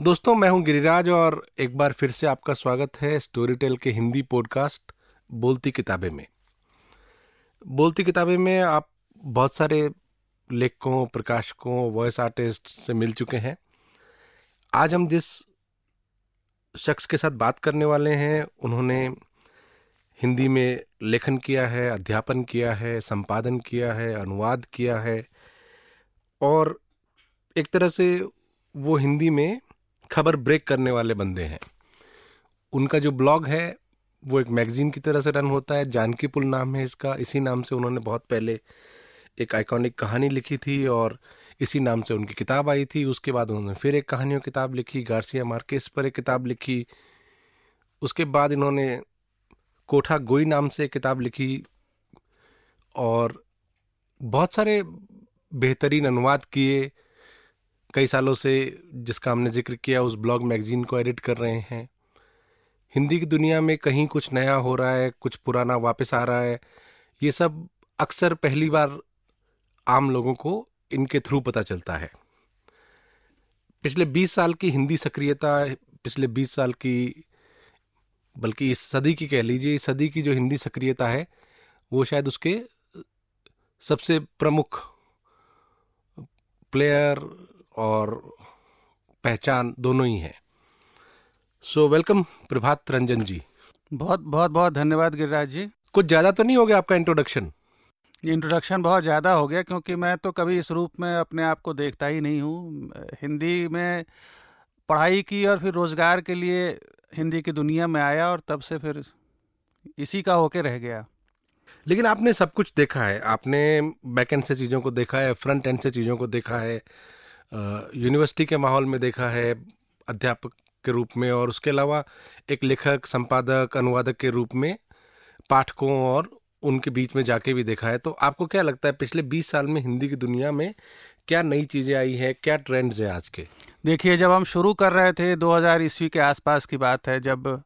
दोस्तों, मैं हूँ गिरिराज और एक बार फिर से आपका स्वागत है स्टोरी टेल के हिंदी पॉडकास्ट बोलती किताबें में। बोलती किताबें में आप बहुत सारे लेखकों, प्रकाशकों वॉइस आर्टिस्ट से मिल चुके हैं। आज हम जिस शख्स के साथ बात करने वाले हैं, उन्होंने हिंदी में लेखन किया है, अध्यापन किया है, संपादन किया है, अनुवाद किया है और एक तरह से वो हिंदी में खबर ब्रेक करने वाले बंदे हैं। उनका जो ब्लॉग है, वो एक मैगजीन की तरह से रन होता है। जानकी पुल नाम है इसका। इसी नाम से उन्होंने बहुत पहले एक आइकॉनिक कहानी लिखी थी और इसी नाम से उनकी किताब आई थी। उसके बाद उन्होंने फिर एक कहानियों किताब लिखी गार्सिया मार्केस पर एक किताब लिखी। उसके बाद इन्होंने कोठा गोई नाम से एक किताब लिखी और बहुत सारे बेहतरीन अनुवाद किए। कई सालों से जिसका हमने ज़िक्र किया, उस ब्लॉग मैगजीन को एडिट कर रहे हैं। हिंदी की दुनिया में कहीं कुछ नया हो रहा है, कुछ पुराना वापस आ रहा है, ये सब अक्सर पहली बार आम लोगों को इनके थ्रू पता चलता है। पिछले 20 साल की हिंदी सक्रियता, पिछले 20 साल की, बल्कि इस सदी की कह लीजिए, इस सदी की जो हिंदी सक्रियता है, वो शायद उसके सबसे प्रमुख प्लेयर और पहचान दोनों ही हैं। So welcome Prabhat Ranjan ji. बहुत बहुत बहुत धन्यवाद गिरिराज जी। कुछ ज़्यादा तो नहीं हो गया आपका इंट्रोडक्शन इंट्रोडक्शन बहुत ज़्यादा हो गया क्योंकि मैं तो कभी इस रूप में अपने आप को देखता ही नहीं हूँ। हिंदी में पढ़ाई की और फिर रोज़गार के लिए हिंदी की दुनिया में आया और तब से फिर इसी का होके रह गया। लेकिन आपने सब कुछ देखा है। आपने बैक एंड से चीज़ों को देखा है फ्रंट एंड से चीज़ों को देखा है। यूनिवर्सिटी के माहौल में देखा है अध्यापक के रूप में और उसके अलावा एक लेखक, संपादक, अनुवादक के रूप में पाठकों और उनके बीच में जाके भी देखा है। तो आपको क्या लगता है, पिछले 20 साल में हिंदी की दुनिया में क्या नई चीज़ें आई हैं, क्या ट्रेंड्स हैं आज के? देखिए, जब हम शुरू कर रहे थे 2000 ईस्वी के आसपास की बात है, जब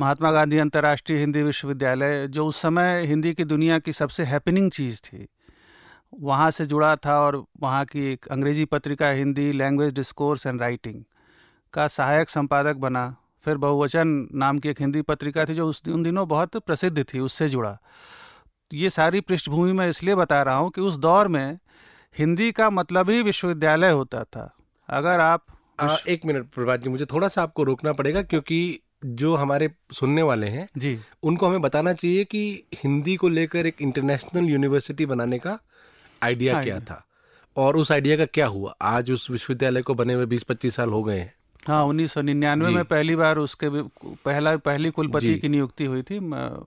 महात्मा गांधी अंतर्राष्ट्रीय हिंदी विश्वविद्यालय, जो उस समय हिंदी की दुनिया की सबसे हैपनिंग चीज़ थी वहाँ से जुड़ा था और वहाँ की एक अंग्रेज़ी पत्रिका Hindi language discourse and writing का सहायक संपादक बना। फिर बहुवचन नाम की एक हिंदी पत्रिका थी जो उस उन दिनों बहुत प्रसिद्ध थी उससे जुड़ा। ये सारी पृष्ठभूमि मैं इसलिए बता रहा हूँ कि उस दौर में हिंदी का मतलब ही विश्वविद्यालय होता था। अगर आप आ, एक मिनट प्रभात जी मुझे थोड़ा सा आपको रोकना पड़ेगा क्योंकि जो हमारे सुनने वाले हैं जी। उनको हमें बताना चाहिए कि हिंदी को लेकर एक इंटरनेशनल यूनिवर्सिटी बनाने का आइडिया हाँ क्या था? और उस आइडिया का क्या हुआ? आज उस विश्वविद्यालय को बने हुए बीस पच्चीस साल हो गए हैं। हाँ उन्नीस सौ निन्यानवे में पहली बार उसके पहला पहली कुलपति की नियुक्ति हुई थी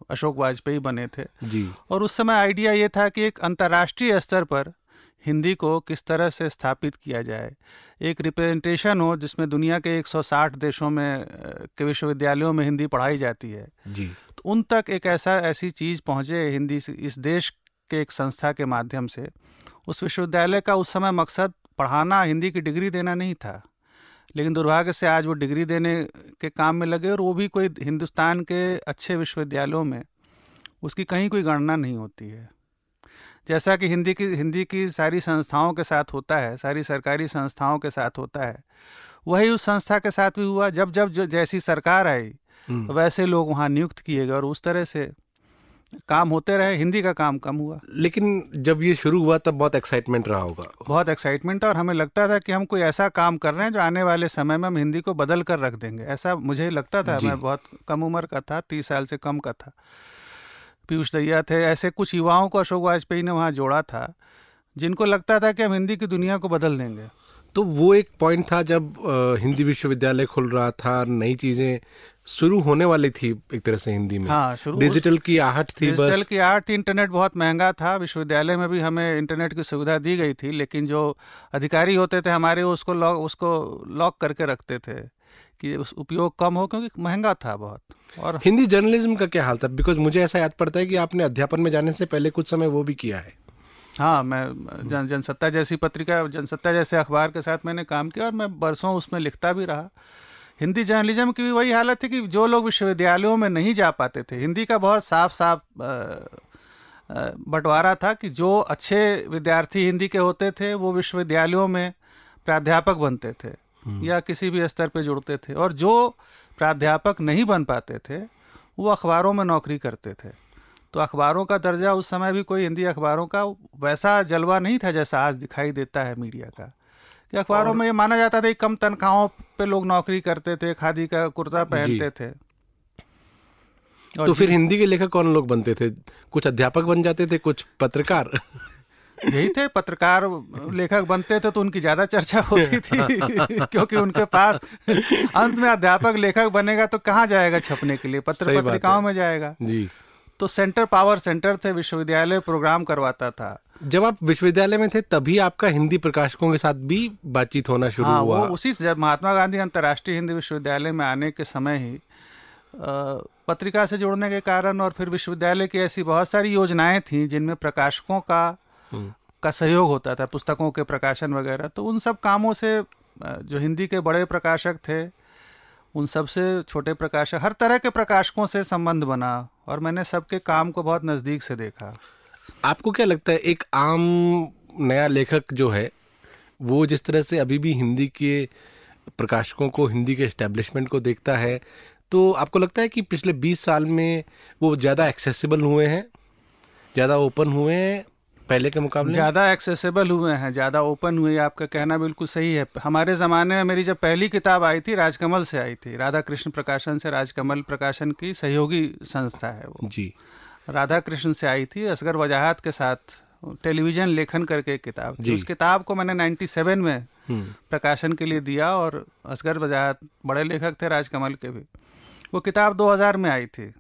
अशोक वाजपेयी बने थे। जी। और उस समय आइडिया ये था कि एक अंतर्राष्ट्रीय स्तर पर हिंदी को किस तरह से स्थापित किया जाए। एक रिप्रेजेंटेशन हो जिसमें दुनिया के 160 देशों में के विश्वविद्यालयों में हिंदी पढ़ाई जाती है। जी। तो उन तक एक ऐसा ऐसी चीज़ पहुँचे हिंदी इस देश के एक संस्था के माध्यम से उस विश्वविद्यालय का उस समय मकसद पढ़ाना हिंदी की डिग्री देना नहीं था। लेकिन दुर्भाग्य से आज वो डिग्री देने के काम में लगे और वो भी कोई हिंदुस्तान के अच्छे विश्वविद्यालयों में उसकी कहीं कोई गणना नहीं होती है। जैसा कि हिंदी की हिंदी की सारी संस्थाओं के साथ होता है सारी सरकारी संस्थाओं के साथ होता है वही उस संस्था के साथ भी हुआ। जब जब जैसी सरकार आई हम्म। वैसे लोग वहाँ नियुक्त किए गए और उस तरह से काम होते रहे हिंदी का काम कम हुआ। लेकिन जब ये शुरू हुआ तब बहुत एक्साइटमेंट रहा होगा। बहुत एक्साइटमेंट और हमें लगता था कि हम कोई ऐसा काम कर रहे हैं जो आने वाले समय में हम हिंदी को बदल कर रख देंगे। ऐसा मुझे लगता था मैं बहुत कम उम्र का था तीस साल से कम का था। पीयूष दैया थे ऐसे कुछ युवाओं को अशोक वाजपेयी ने वहाँ जोड़ा था जिनको लगता था कि हम हिंदी की दुनिया को बदल देंगे। तो वो एक पॉइंट था जब हिंदी विश्वविद्यालय खुल रहा था नई चीज़ें शुरू होने वाली थी एक तरह से हिंदी में। हाँ शुरू डिजिटल की आहट थी डिजिटल बस। की आहट थी इंटरनेट बहुत महँगा था विश्वविद्यालय में भी हमें इंटरनेट की सुविधा दी गई थी लेकिन जो अधिकारी होते थे हमारे उसको लॉक उसको लॉक करके रखते थे कि उस उपयोग कम हो क्योंकि महँगा था बहुत। और हिंदी जर्नलिज्म का क्या हाल था? बिकॉज़ मुझे ऐसा याद पड़ता है कि आपने अध्यापन में जाने से पहले कुछ समय वो भी किया है। हाँ मैं जन जनसत्ता जैसी पत्रिका जनसत्ता जैसे अखबार के साथ मैंने काम किया और मैं बरसों उसमें लिखता भी रहा। हिंदी जर्नलिज्म की भी वही हालत थी कि जो लोग विश्वविद्यालयों में नहीं जा पाते थे हिंदी का बहुत साफ़ साफ़ बंटवारा था कि जो अच्छे विद्यार्थी हिंदी के होते थे वो विश्वविद्यालयों में प्राध्यापक बनते थे या किसी भी स्तर पे जुड़ते थे और जो प्राध्यापक नहीं बन पाते थे वो अखबारों में नौकरी करते थे। तो अखबारों का दर्जा उस समय भी कोई हिंदी अखबारों का वैसा जलवा नहीं था जैसा आज दिखाई देता है मीडिया का। कि अखबारों में ये माना जाता था कि कम तनख्वाहों पे लोग नौकरी करते थे खादी का कुर्ता पहनते थे। तो फिर हिंदी के लेखक कौन लोग बनते थे? कुछ अध्यापक बन जाते थे कुछ पत्रकार। यही थे पत्रकार लेखक बनते थे तो उनकी ज़्यादा चर्चा होती थी क्योंकि उनके पास अंत में अध्यापक लेखक बनेगा तो कहाँ जाएगा छपने के लिए? पत्र पत्रिकाओं में जाएगा। जी। तो सेंटर पावर सेंटर थे विश्वविद्यालय प्रोग्राम करवाता था। जब आप विश्वविद्यालय में थे तभी आपका हिंदी प्रकाशकों के साथ भी बातचीत होना शुरू हाँ, हुआ। वो उसी जब महात्मा गांधी अंतर्राष्ट्रीय हिंदी विश्वविद्यालय में आने के समय ही पत्रिका से जुड़ने के कारण और फिर विश्वविद्यालय की ऐसी बहुत सारी योजनाएँ थी जिनमें प्रकाशकों का हम्म। का सहयोग होता था पुस्तकों के प्रकाशन वगैरह। तो उन सब कामों से जो हिंदी के बड़े प्रकाशक थे उन सबसे छोटे प्रकाशक हर तरह के प्रकाशकों से संबंध बना और मैंने सबके काम को बहुत नज़दीक से देखा। आपको क्या लगता है एक आम नया लेखक जो है वो जिस तरह से अभी भी हिंदी के प्रकाशकों को हिंदी के इस्टेब्लिशमेंट को देखता है तो आपको लगता है कि पिछले 20 साल में वो ज़्यादा एक्सेसिबल हुए हैं? ज़्यादा ओपन हुए हैं पहले के मुकाबले? ज़्यादा एक्सेसिबल हुए हैं ज़्यादा ओपन हुए हैं आपका कहना बिल्कुल सही है। हमारे ज़माने में मेरी जब पहली किताब आई थी राजकमल से आई थी राधा कृष्ण प्रकाशन से राजकमल प्रकाशन की सहयोगी संस्था है वो। जी। राधा कृष्ण से आई थी असगर वजाहत के साथ टेलीविज़न लेखन करके एक किताब थी। उस किताब को मैंने 97 में हम्म। प्रकाशन के लिए दिया और असगर वजाहत बड़े लेखक थे राजकमल के भी। वो किताब 2000 में आई थी।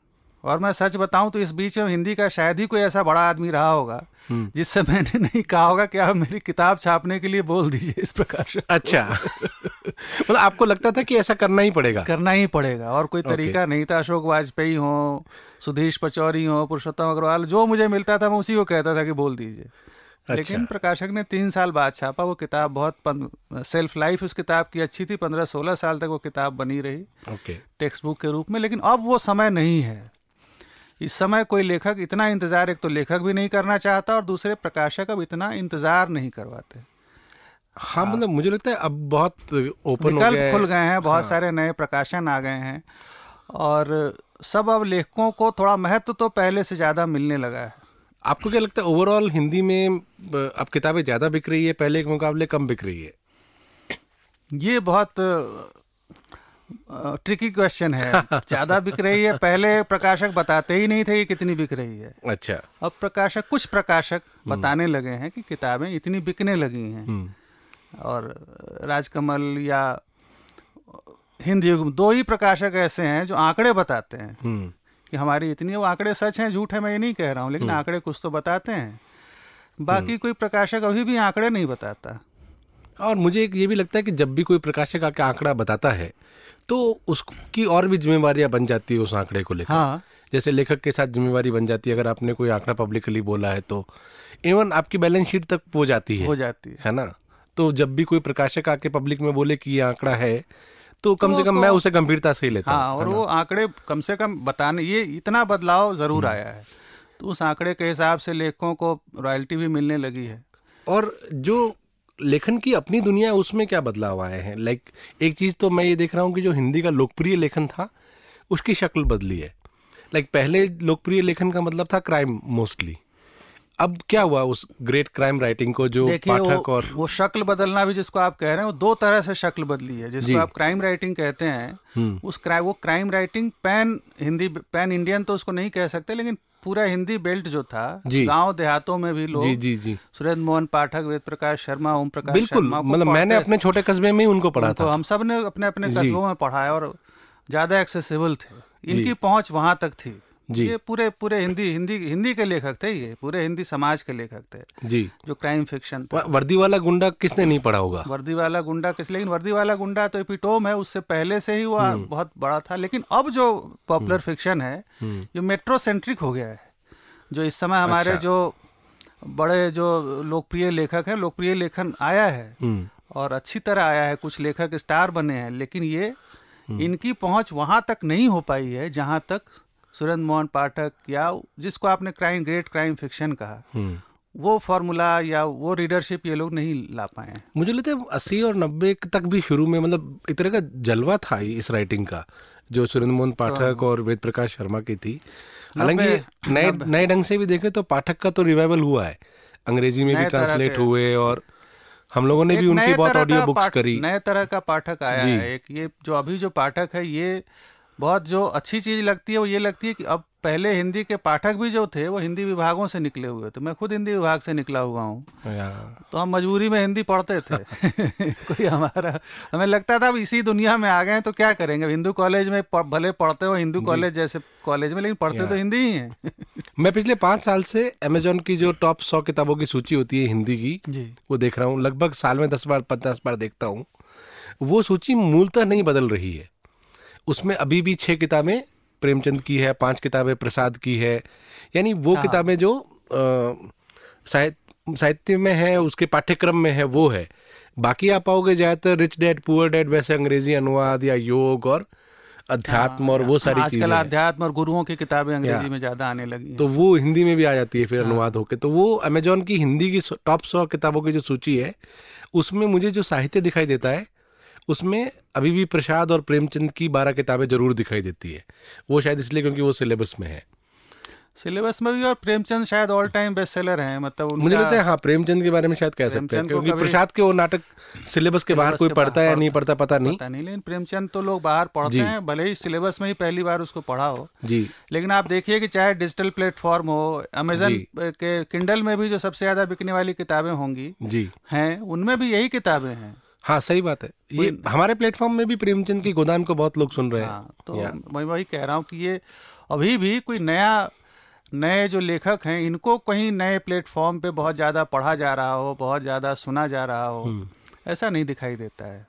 और मैं सच बताऊँ तो इस बीच में हिंदी का शायद ही कोई ऐसा बड़ा आदमी रहा होगा हम्म। जिससे मैंने नहीं कहा होगा कि आप मेरी किताब छापने के लिए बोल दीजिए इस प्रकार अच्छा। मतलब आपको लगता था कि ऐसा करना ही पड़ेगा? करना ही पड़ेगा और कोई तरीका नहीं था अशोक वाजपेयी हो सुधीश पचौरी हो पुरुषोत्तम अग्रवाल जो मुझे मिलता था मैं उसी को कहता था कि बोल दीजिए। अच्छा। लेकिन प्रकाशक ने तीन साल बाद छापा वो किताब बहुत पन, सेल्फ लाइफ उस किताब की अच्छी थी पंद्रह सोलह साल तक वो किताब बनी रही। ओके। टेक्स्ट बुक के रूप में लेकिन अब वो समय नहीं है। इस समय कोई लेखक इतना इंतज़ार एक तो लेखक भी नहीं करना चाहता और दूसरे प्रकाशक अब इतना इंतज़ार नहीं करवाते। हाँ मतलब मुझे लगता है अब बहुत ओपन हो गया खुल गए हैं बहुत हाँ। सारे नए प्रकाशन आ गए हैं और सब अब लेखकों को थोड़ा महत्व तो पहले से ज़्यादा मिलने लगा है। आपको क्या लगता है ओवरऑल हिंदी में अब किताबें ज़्यादा बिक रही है पहले के मुकाबले कम बिक रही है? ये बहुत ट्रिकी क्वेश्चन है। ज़्यादा बिक रही है पहले प्रकाशक बताते ही नहीं थे कि कितनी बिक रही है। अच्छा। अब प्रकाशक कुछ प्रकाशक हम्म। बताने लगे हैं कि किताबें इतनी बिकने लगी हैं। हम्म। और राजकमल या हिंदी युग दो ही प्रकाशक ऐसे हैं जो आंकड़े बताते हैं हम्म। कि हमारी इतनी वो आंकड़े सच हैं झूठ है मैं ये नहीं कह रहा हूँ लेकिन आंकड़े कुछ तो बताते हैं। बाकी कोई प्रकाशक अभी भी आंकड़े नहीं बताता। और मुझे एक ये भी लगता है कि जब भी कोई प्रकाशक आके आंकड़ा बताता है तो उसकी और भी जिम्मेवारियाँ बन जाती है उस आंकड़े को लेकर। हाँ। जैसे लेखक के साथ जिम्मेवारी बन जाती है अगर आपने कोई आंकड़ा पब्लिकली बोला है तो। इवन आपकी बैलेंस शीट तक हो जाती है। हो जाती है। है ना? तो जब भी कोई प्रकाशक आके पब्लिक में बोले कि ये आंकड़ा है तो कम तो से कम मैं उसे गंभीरता से ही लेता हाँ, और वो आंकड़े कम से कम बताने ये इतना बदलाव ज़रूर हम्म। आया है। तो उस आंकड़े के हिसाब से लेखकों को रॉयल्टी भी मिलने लगी है। और जो लेखन की अपनी दुनिया है उसमें क्या बदलाव आए हैं? लाइक एक चीज़ तो मैं ये देख रहा हूँ कि जो हिंदी का लोकप्रिय लेखन था उसकी शक्ल बदली है। लाइक पहले लोकप्रिय लेखन का मतलब था क्राइम मोस्टली अब क्या हुआ उस ग्रेट क्राइम राइटिंग को जो पाठक और वो शक्ल बदलना भी जिसको आप कह रहे हैं वो दो तरह से शक्ल बदली है। जिसको आप क्राइम राइटिंग कहते हैं हम्म। उस क्राइम वो crime writing pan Hindi pan Indian तो उसको नहीं कह सकते लेकिन पूरा हिंदी बेल्ट जो था गाँव देहातों में भी लोग जी जी जी। सुरेंद्र मोहन पाठक वेद प्रकाश शर्मा ओम प्रकाश बिल्कुल मतलब मैंने अपने छोटे कस्बे में ही उनको पढ़ा था। हम सबने अपने अपने कस्बों में पढ़ाया और ज़्यादा एक्सेसिबल थे। इनकी पहुँच वहाँ तक थी। जी। ये पूरे पूरे हिंदी हिंदी हिंदी के लेखक थे ये पूरे हिंदी समाज के लेखक थे। जी। जो क्राइम फिक्शन था। वर्दी वाला गुंडा किसने नहीं पढ़ा होगा? वर्दी वाला गुंडा किस लेकिन वर्दी वाला गुंडा तो एपिटोम है उससे पहले से ही वो हम्म। बहुत बड़ा था। लेकिन अब जो पॉपुलर फिक्शन हम्म। है हम्म। जो मेट्रो सेंट्रिक हो गया है। जो इस समय हमारे अच्छा। जो बड़े जो लोकप्रिय लेखक हैं लोकप्रिय लेखन आया है और अच्छी तरह आया है कुछ लेखक स्टार बने हैं लेकिन ये इनकी पहुँच वहाँ तक नहीं हो पाई है जहाँ तक सुरेंद्र मोहन पाठक या जिसको आपने क्राइम ग्रेट क्राइम फिक्शन कहा हम्म। वो फॉर्मूला या वो रीडरशिप ये लोग नहीं ला पाए मुझे लगता है अस्सी और नब्बे तक भी शुरू में मतलब एक तरह का जलवा था इस राइटिंग का जो सुरेंद्र मोहन पाठक हाँ। और वेद प्रकाश शर्मा की थी। हालाँकि नए नए ढंग से भी देखें तो पाठक का तो रिवाइवल हुआ है। अंग्रेज़ी में भी ट्रांसलेट हुए और हम लोगों ने भी उनकी बहुत ऑडियो बुक्स करी। नए तरह का पाठक आया है। एक ये जो अभी जो पाठक है ये बहुत जो अच्छी चीज़ लगती है वो ये लगती है कि अब पहले हिंदी के पाठक भी जो थे वो हिंदी विभागों से निकले हुए थे। मैं खुद हिंदी विभाग से निकला हुआ हूँ। तो हम मजबूरी में हिंदी पढ़ते थे। कोई हमारा हमें लगता था अब इसी दुनिया में आ गए तो क्या करेंगे? हिंदू कॉलेज में भले पढ़ते हो हिंदू कॉलेज जैसे कॉलेज में लेकिन पढ़ते तो हिंदी ही है। मैं पिछले पाँच साल से अमेजोन की जो टॉप सौ किताबों की सूची होती है हिंदी की जी। वो देख रहा हूँ। लगभग साल में दस बार पचास बार देखता हूँ। वो सूची मूलतः नहीं बदल रही है। उसमें अभी भी छह किताबें प्रेमचंद की है पाँच किताबें प्रसाद की है। यानी वो हाँ। किताबें जो साहित्य साहित्य में है उसके पाठ्यक्रम में है वो है। बाकी आप पाओगे ज़्यादातर रिच डैड पुअर डैड वैसे अंग्रेज़ी अनुवाद या योग और अध्यात्म और वो सारी चीज़ें आजकल अध्यात्म और गुरुओं की किताबें अंग्रेज़ी में ज़्यादा आने लगी तो वो हिंदी में भी आ जाती है फिर हाँ। अनुवाद होके। तो वो अमेजोन की हिंदी की टॉप सौ किताबों की जो सूची है उसमें मुझे जो साहित्य दिखाई देता है उसमें अभी भी प्रसाद और प्रेमचंद की बारह किताबें ज़रूर दिखाई देती है। वो शायद इसलिए क्योंकि वो सिलेबस में है। सिलेबस में भी और प्रेमचंद शायद ऑल टाइम बेस्ट सेलर हैं मतलब मुझे लगता है हाँ प्रेमचंद के बारे में शायद कह सकते हैं क्योंकि प्रसाद के वो नाटक सिलेबस के बाहर कोई पढ़ता है या नहीं पढ़ता पता नहीं। पता नहीं लेकिन प्रेमचंद तो लोग बाहर पढ़ते हैं भले ही सिलेबस में ही पहली बार उसको पढ़ा हो। जी। लेकिन आप देखिए कि चाहे डिजिटल प्लेटफॉर्म हो अमेजन के किंडल में भी जो सबसे ज़्यादा बिकने वाली किताबें होंगी जी। हैं उनमें भी यही किताबें हैं। हाँ सही बात है। ये हमारे प्लेटफॉर्म में भी प्रेमचंद की गोदान को बहुत लोग सुन रहे हैं। हाँ, तो मैं वही कह रहा हूँ कि ये अभी भी कोई नया नए जो लेखक हैं इनको कहीं नए प्लेटफॉर्म पे बहुत ज़्यादा पढ़ा जा रहा हो बहुत ज़्यादा सुना जा रहा हो हम्म। ऐसा नहीं दिखाई देता है।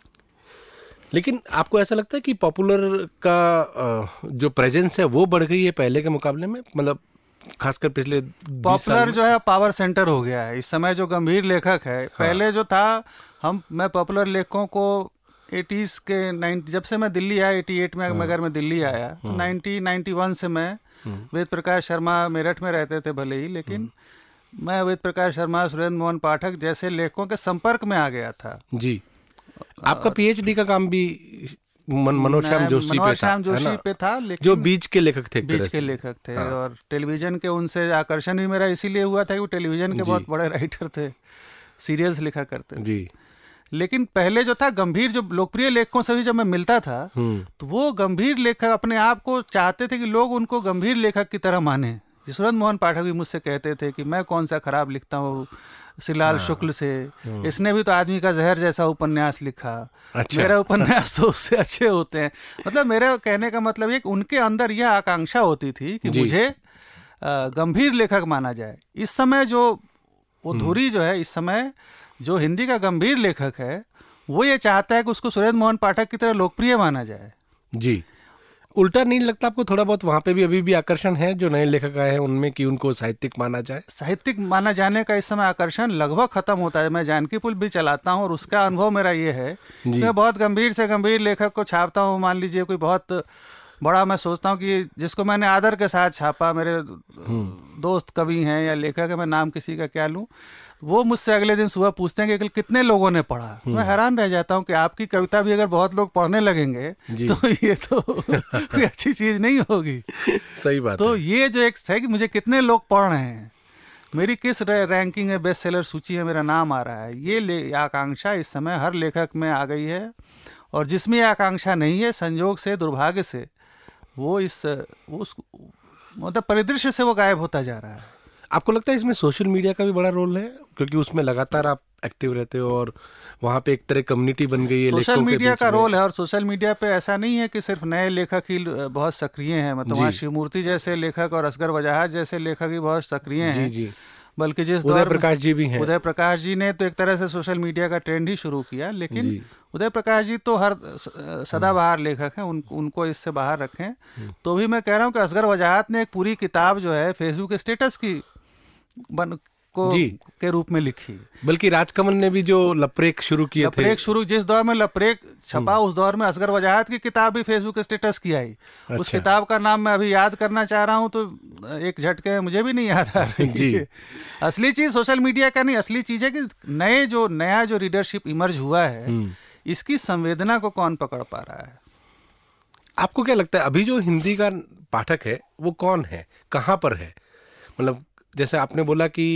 लेकिन आपको ऐसा लगता है कि पॉपुलर का जो प्रेजेंस है वो बढ़ गई है पहले के मुकाबले में? मतलब खासकर पिछले पॉपुलर जो है पावर सेंटर हो गया है इस समय जो गंभीर लेखक है हाँ। पहले जो था हम मैं पॉपुलर लेखकों को एटीज़ के नाइन्टी जब से मैं दिल्ली आया एटी एट में हाँ। अगर मैं दिल्ली आया तो नाइनटी नाइन्टी वन से मैं हाँ। वेद प्रकाश शर्मा मेरठ में रहते थे भले ही लेकिन मैं वेद प्रकाश शर्मा सुरेंद्र मोहन पाठक जैसे लेखकों के संपर्क में आ गया था जी आपका पीएचडी का काम भी मन, मनोज श्याम जोशी पे था जोशी पे था लेकिन जो बीच के लेखक थे बीच के लेखक थे हाँ। और टेलीविज़न के उनसे आकर्षण भी मेरा इसीलिए हुआ था कि वो टेलीविज़न के बहुत बड़े राइटर थे सीरियल्स लिखा करते जी। लेकिन पहले जो था गंभीर जो लोकप्रिय लेखकों से भी जब मैं मिलता था हम्म। तो वो गंभीर लेखक अपने आप को चाहते थे कि लोग उनको गंभीर लेखक की तरह माने। यशवंत मोहन पाठक भी मुझसे कहते थे कि मैं कौन सा खराब लिखता हूँ श्रीलाल हाँ। शुक्ल से हम्म। इसने भी तो आदमी का जहर जैसा उपन्यास लिखा अच्छा। मेरा उपन्यास तो उससे अच्छे होते हैं मतलब मेरे कहने का मतलब ये उनके अंदर यह आकांक्षा होती थी कि मुझे गंभीर लेखक माना जाए इस समय जो वो हम्म। धुरी जो है इस समय जो हिंदी का गंभीर लेखक है वो ये चाहता है कि उसको सुरेंद्र मोहन पाठक की तरह लोकप्रिय माना जाए जी उल्टा नहीं लगता आपको? थोड़ा बहुत वहाँ पे भी अभी भी आकर्षण है जो नए लेखक आए हैं उनमें कि उनको साहित्यिक माना जाए? साहित्यिक माना जाने का इस समय आकर्षण लगभग खत्म होता है। मैं जानकी पुल भी चलाता हूँ और उसका अनुभव मेरा ये है मैं बहुत गंभीर से गंभीर लेखक को छापता हूँ। मान लीजिए कोई बहुत बड़ा मैं सोचता हूँ कि जिसको मैंने आदर के साथ छापा मेरे हम्म। दोस्त कवि हैं या लेखक है मैं नाम किसी का क्या लूँ? वो मुझसे अगले दिन सुबह पूछते हैं कि कितने लोगों ने पढ़ा? तो मैं। हैरान रह जाता हूँ कि आपकी कविता भी अगर बहुत लोग पढ़ने लगेंगे तो ये तो कोई अच्छी चीज़ नहीं होगी। सही बात तो है। ये जो एक है कि मुझे कितने लोग पढ़ रहे हैं मेरी किस रैंकिंग है बेस्ट सेलर सूची है मेरा नाम आ रहा है। ये आकांक्षा इस समय हर लेखक में आ गई है और जिसमें आकांक्षा नहीं है संजोग से दुर्भाग्य से वो इस उस मतलब परिदृश्य से वो गायब होता जा रहा है। आपको लगता है इसमें सोशल मीडिया का भी बड़ा रोल है? क्योंकि उसमें लगातार आप एक्टिव रहते हो और वहाँ पे एक तरह कम्युनिटी बन गई है सोशल मीडिया का रोल है और सोशल मीडिया पे ऐसा नहीं है कि सिर्फ़ नए लेखक ही बहुत सक्रिय हैं। मतलब वहाँ शिवमूर्ति जैसे लेखक और असगर वजाहत जैसे लेखक ही बहुत सक्रिय हैं। जी। जी बल्कि जिस उदय प्रकाश जी भी हैं। उदय प्रकाश जी ने तो एक तरह से सोशल मीडिया का ट्रेंड ही शुरू किया लेकिन उदय प्रकाश जी तो हर सदाबहार लेखक हैं उन, उनको इससे बाहर रखें। हम्म। तो भी मैं कह रहा हूँ कि असगर वजाहत ने एक पूरी किताब जो है फेसबुक स्टेटस की बन को जी। के रूप में लिखी बल्कि राजकमल ने भी जो लपरेक शुरू किए थे लपरेक शुरू जिस दौर में लपरेक छपा उस दौर में असगर वजाहत की किताब भी फेसबुक स्टेटस की आई अच्छा। उस। किताब का नाम मैं अभी याद करना चाह रहा हूँ तो एक झटके मुझे भी नहीं याद आ रही जी। असली चीज़ सोशल मीडिया का नहीं असली चीज़ है कि नए जो नया जो रीडरशिप इमर्ज हुआ है हम्म। इसकी संवेदना को कौन पकड़ पा रहा है आपको क्या लगता है अभी जो हिंदी का पाठक है वो कौन है कहाँ पर है मतलब जैसे आपने बोला कि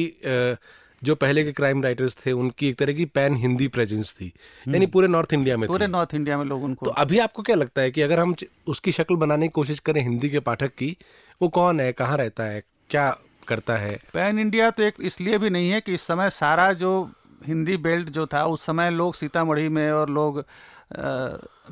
जो पहले के क्राइम राइटर्स थे उनकी एक तरह की पैन हिंदी प्रेजेंस थी। यानी पूरे नॉर्थ इंडिया में पूरे नॉर्थ इंडिया में लोग उनको तो अभी आपको क्या लगता है कि अगर हम उसकी शक्ल बनाने की कोशिश करें हिंदी के पाठक की वो कौन है कहाँ रहता है क्या करता है? पैन इंडिया तो एक इसलिए भी नहीं है कि इस समय सारा जो हिंदी बेल्ट जो था उस समय लोग सीतामढ़ी में और लोग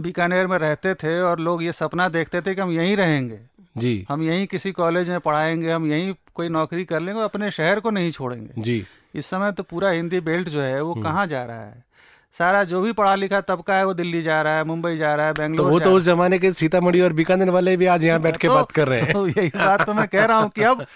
बीकानेर में रहते थे और लोग ये सपना देखते थे कि हम यहीं रहेंगे। जी। हम यहीं किसी कॉलेज में पढ़ाएँगे हम यहीं कोई नौकरी कर लेंगे अपने शहर को नहीं छोड़ेंगे। जी। इस समय तो पूरा हिंदी बेल्ट जो है वो कहाँ जा रहा है? सारा जो भी पढ़ा लिखा तबका है वो दिल्ली जा रहा है मुंबई जा रहा है तो वो तो उस जमाने के सीतामढ़ी और बीकानेर वाले भी आज यहाँ बैठ के तो- बात कर रहे हैं। तो यही बात तो मैं कह रहा हूँ कि अब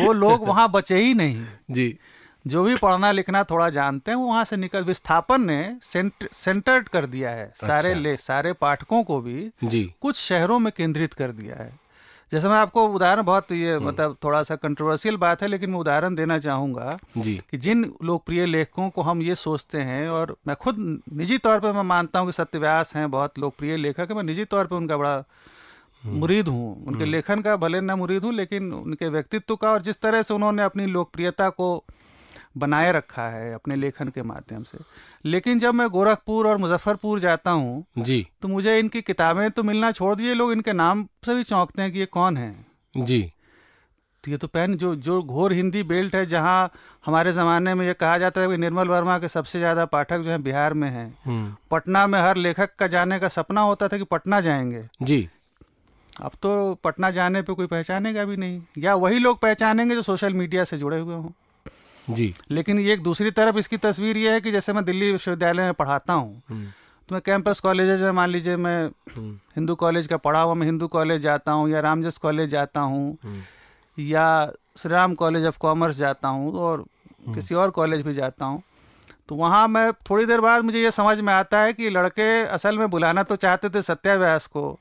वो लोग वहाँ बचे ही नहीं। जी। जो भी पढ़ना लिखना थोड़ा जानते हैं वो वहाँ से निकल विस्थापन ने सेंट, सेंटर्ड कर दिया है। सारे अच्छा। ले सारे पाठकों को भी जी। कुछ शहरों में केंद्रित कर दिया है। जैसे मैं आपको उदाहरण बहुत हम्म। ये मतलब थोड़ा सा कंट्रोवर्शियल बात है लेकिन मैं उदाहरण देना चाहूँगा जी कि जिन लोकप्रिय लेखकों को हम ये सोचते हैं और मैं खुद निजी तौर पर मैं मानता हूँ कि सत्यव्यास हैं बहुत लोकप्रिय लेखक है मैं निजी तौर पर उनका बड़ा हम्म। मुरीद हूँ उनके लेखन का भले न मुरीद हूँ लेकिन उनके व्यक्तित्व का और जिस तरह से उन्होंने अपनी लोकप्रियता को बनाए रखा है अपने लेखन के माध्यम से। लेकिन जब मैं गोरखपुर और मुजफ्फरपुर जाता हूँ जी। तो मुझे इनकी किताबें तो मिलना छोड़ दिए लोग इनके नाम से भी चौंकते हैं कि ये कौन है। जी। तो ये तो पैन जो जो घोर हिंदी बेल्ट है जहाँ हमारे ज़माने में ये कहा जाता है कि निर्मल वर्मा के सबसे ज़्यादा पाठक जो है बिहार में हैं। हम्म। पटना में हर लेखक का जाने का सपना होता था कि पटना जाएँगे। जी। अब तो पटना जाने पे कोई पहचानेगा भी नहीं। या वही लोग पहचानेंगे जो सोशल मीडिया से जुड़े हुए हों। जी। लेकिन ये एक दूसरी तरफ़ इसकी तस्वीर ये है कि जैसे मैं दिल्ली विश्वविद्यालय में पढ़ाता हूँ हम्म। तो मैं कैंपस कॉलेजेज में मान लीजिए मैं हम्म। हिंदू कॉलेज का पढ़ा हुआ मैं हिंदू कॉलेज जाता हूँ या रामजस कॉलेज जाता हूँ हम्म। या Shri Ram College of Commerce जाता हूँ और किसी और कॉलेज भी जाता हूँ तो वहाँ मैं थोड़ी देर बाद मुझे ये समझ में आता है कि लड़के असल में बुलाना तो चाहते थे सत्याव्यास को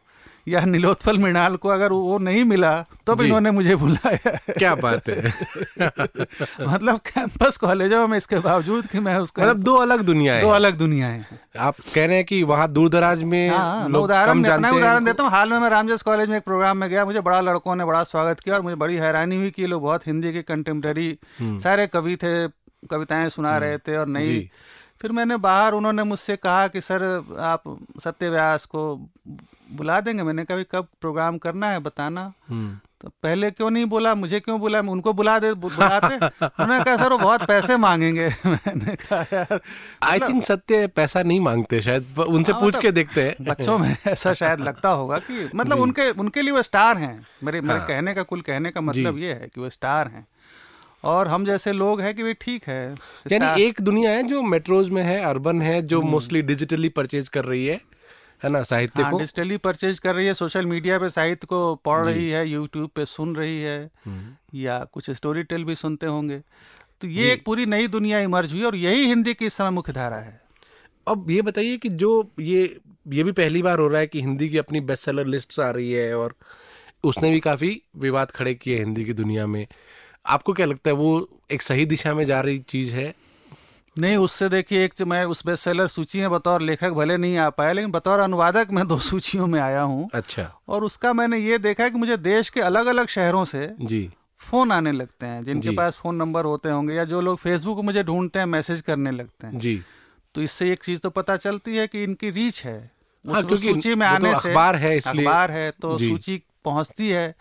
या नीलोत्पल मृणाल को अगर वो नहीं मिला तो भी जी। इन्होंने मुझे बुलाया। क्या बात है। मतलब कैंपस कॉलेजों में इसके बावजूद कि मैं उसका मतलब दो अलग दुनियाएँ दो अलग दुनियाएँ हैं। आप कह रहे हैं कि वहाँ दूर दराज में हाँ, लोग उदाहरण कम उदाहरण देता हूँ। हाल में मैं रामजस कॉलेज में एक प्रोग्राम में गया मुझे बड़ा लड़कों ने बड़ा स्वागत किया और मुझे बड़ी हैरानी हुई कि लोग बहुत हिंदी के कंटेम्प्रेरी सारे कवि थे कविताएँ सुना रहे थे और नई। फिर मैंने बाहर उन्होंने मुझसे कहा कि सर आप सत्य व्यास को बुला देंगे। मैंने कहा "भी कब प्रोग्राम करना है बताना। हम्म, तो पहले क्यों नहीं बोला मुझे क्यों बोला उनको बुला दे बुलाते। उन्होंने कहा सर वो बहुत पैसे मांगेंगे। मैंने कहा यार आई थिंक सत्य पैसा नहीं मांगते शायद उनसे हाँ, पूछ मतलब के देखते हैं। बच्चों में ऐसा शायद लगता होगा कि मतलब उनके उनके लिए वो स्टार हैं। मेरे मेरे कहने का कुल कहने का मतलब ये है कि वो स्टार हैं। और हम जैसे लोग हैं कि भाई ठीक है। यानी एक दुनिया है जो मेट्रोज में है अर्बन है जो मोस्टली डिजिटली परचेज कर रही है। है ना साहित्य हाँ को? डिजिटली परचेज कर रही है सोशल मीडिया पे साहित्य को पढ़ रही है यूट्यूब पे सुन रही है हम्म। या कुछ स्टोरी टेल भी सुनते होंगे। तो ये एक पूरी नई दुनिया इमर्ज हुई और यही हिंदी की इस समय मुख्य धारा है। अब ये बताइए कि जो ये ये भी पहली बार हो रहा है कि हिंदी की अपनी बेस्ट सेलर लिस्ट आ रही है और उसने भी काफ़ी विवाद खड़े किए हिंदी की दुनिया में। आपको क्या लगता है वो एक सही दिशा में जा रही चीज़ है? नहीं उससे देखिए एक जो मैं उस बेस्ट सेलर सूची में बतौर लेखक भले नहीं आ पाया लेकिन बतौर अनुवादक मैं दो सूचियों में आया हूँ। अच्छा। और उसका मैंने ये देखा कि मुझे देश के अलग अलग शहरों से जी। फ़ोन आने लगते हैं जिनके पास फ़ोन नंबर होते होंगे या जो लोग फेसबुक मुझे ढूंढते हैं मैसेज करने लगते हैं। जी। तो इससे एक चीज़ तो पता चलती है कि इनकी रीच है। हाँ, क्योंकि सूची में आने तो से अखबार है इसलिए- अखबार है तो सूची पहुँचती है।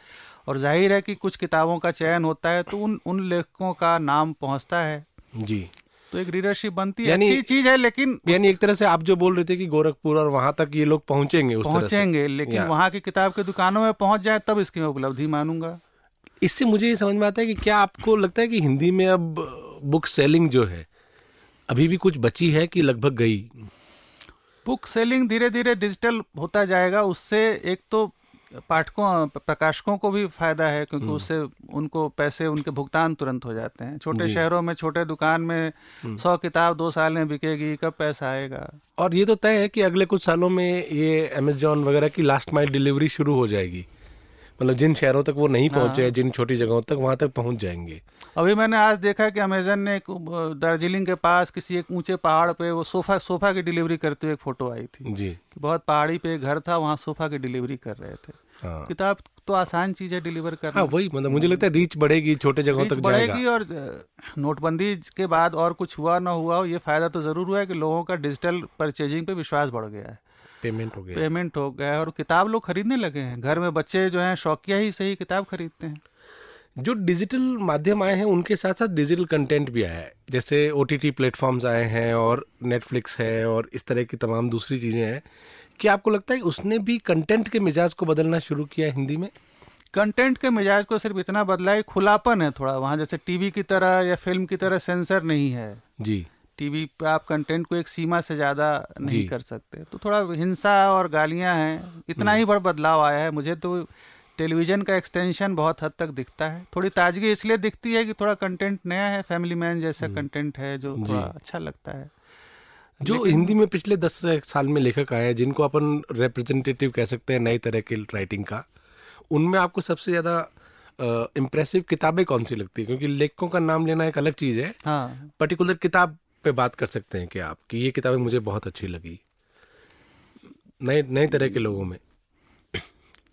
और ज़ाहिर है कि कुछ किताबों का चयन होता है तो उन उन लेखकों का नाम पहुँचता है। जी। तो एक रीडरशिप बनती है अच्छी चीज़ है लेकिन यानी एक तरह से आप जो बोल रहे थे कि गोरखपुर और वहाँ तक ये लोग पहुँचेंगे उस पहुँचेंगे तरह से। लेकिन वहाँ की किताब की दुकानों में पहुँच जाए तब इसकी मैं उपलब्धि मानूँगा। इससे मुझे ये समझ में आता है कि क्या आपको लगता है कि हिंदी में अब बुक सेलिंग जो है अभी भी कुछ बची है कि लगभग गई? बुक सेलिंग धीरे धीरे डिजिटल होता जाएगा उससे एक तो पाठकों प्रकाशकों को भी फ़ायदा है क्योंकि हम्म। उससे उनको पैसे उनके भुगतान तुरंत हो जाते हैं छोटे हम्म। शहरों में छोटे दुकान में सौ किताब दो साल में बिकेगी कब पैसा आएगा और ये तो तय है कि अगले कुछ सालों में ये अमेजोन वगैरह की लास्ट माइल डिलीवरी शुरू हो जाएगी मतलब जिन शहरों तक वो नहीं पहुँचे हैं। जिन छोटी जगहों तक वहाँ तक पहुँच जाएँगे। अभी मैंने आज देखा कि अमेजन ने एक दार्जिलिंग के पास किसी एक ऊँचे पहाड़ पे वो सोफा सोफा की डिलीवरी करते हुए एक फ़ोटो आई थी। जी। कि बहुत पहाड़ी पे एक घर था वहाँ सोफा की डिलीवरी कर रहे थे। हाँ। किताब तो आसान चीज़ है डिलीवर करना। हाँ वही मतलब मुझे लगता है रीच बढ़ेगी छोटे जगहों तक जाएगा। बढ़ेगी और नोटबंदी के बाद और कुछ हुआ ना हुआ ये फ़ायदा तो ज़रूर हुआ है कि लोगों का डिजिटल परचेजिंग पे विश्वास बढ़ गया है। पेमेंट हो गया। पेमेंट हो गया और किताब लोग खरीदने लगे हैं। घर में बच्चे जो हैं शौकिया ही सही किताब खरीदते हैं। जो डिजिटल माध्यम आए हैं उनके साथ साथ डिजिटल कंटेंट भी आया है। जैसे ओ टी टी प्लेटफॉर्म्स आए हैं और नेटफ्लिक्स है और इस तरह की तमाम दूसरी चीज़ें हैं। क्या आपको लगता है उसने भी कंटेंट के मिजाज को बदलना शुरू किया हिंदी में? कंटेंट के मिजाज को सिर्फ़ इतना बदला है खुलापन है थोड़ा। वहाँ जैसे टीवी की तरह या फ़िल्म की तरह सेंसर नहीं है। जी। टीवी पे आप कंटेंट को एक सीमा से ज़्यादा नहीं कर सकते। तो थोड़ा हिंसा और गालियाँ हैं इतना ही बड़ा बदलाव आया है। मुझे तो टेलीविज़न का एक्सटेंशन बहुत हद तक दिखता है। थोड़ी ताजगी इसलिए दिखती है कि थोड़ा कंटेंट नया है फैमिली मैन जैसा कंटेंट है जो थोड़ा अच्छा लगता है। जो हिंदी में पिछले दस साल में लेखक आए हैं जिनको अपन रिप्रेजेंटेटिव कह सकते हैं नई तरह की राइटिंग का उनमें आपको सबसे ज़्यादा इम्प्रेसिव किताबें कौन सी लगती है? क्योंकि लेखकों का नाम लेना एक अलग चीज़ है। हाँ। पर्टिकुलर किताब पे बात कर सकते हैं क्या आप कि ये किताबें मुझे बहुत अच्छी लगी। नए नए तरह के लोगों में।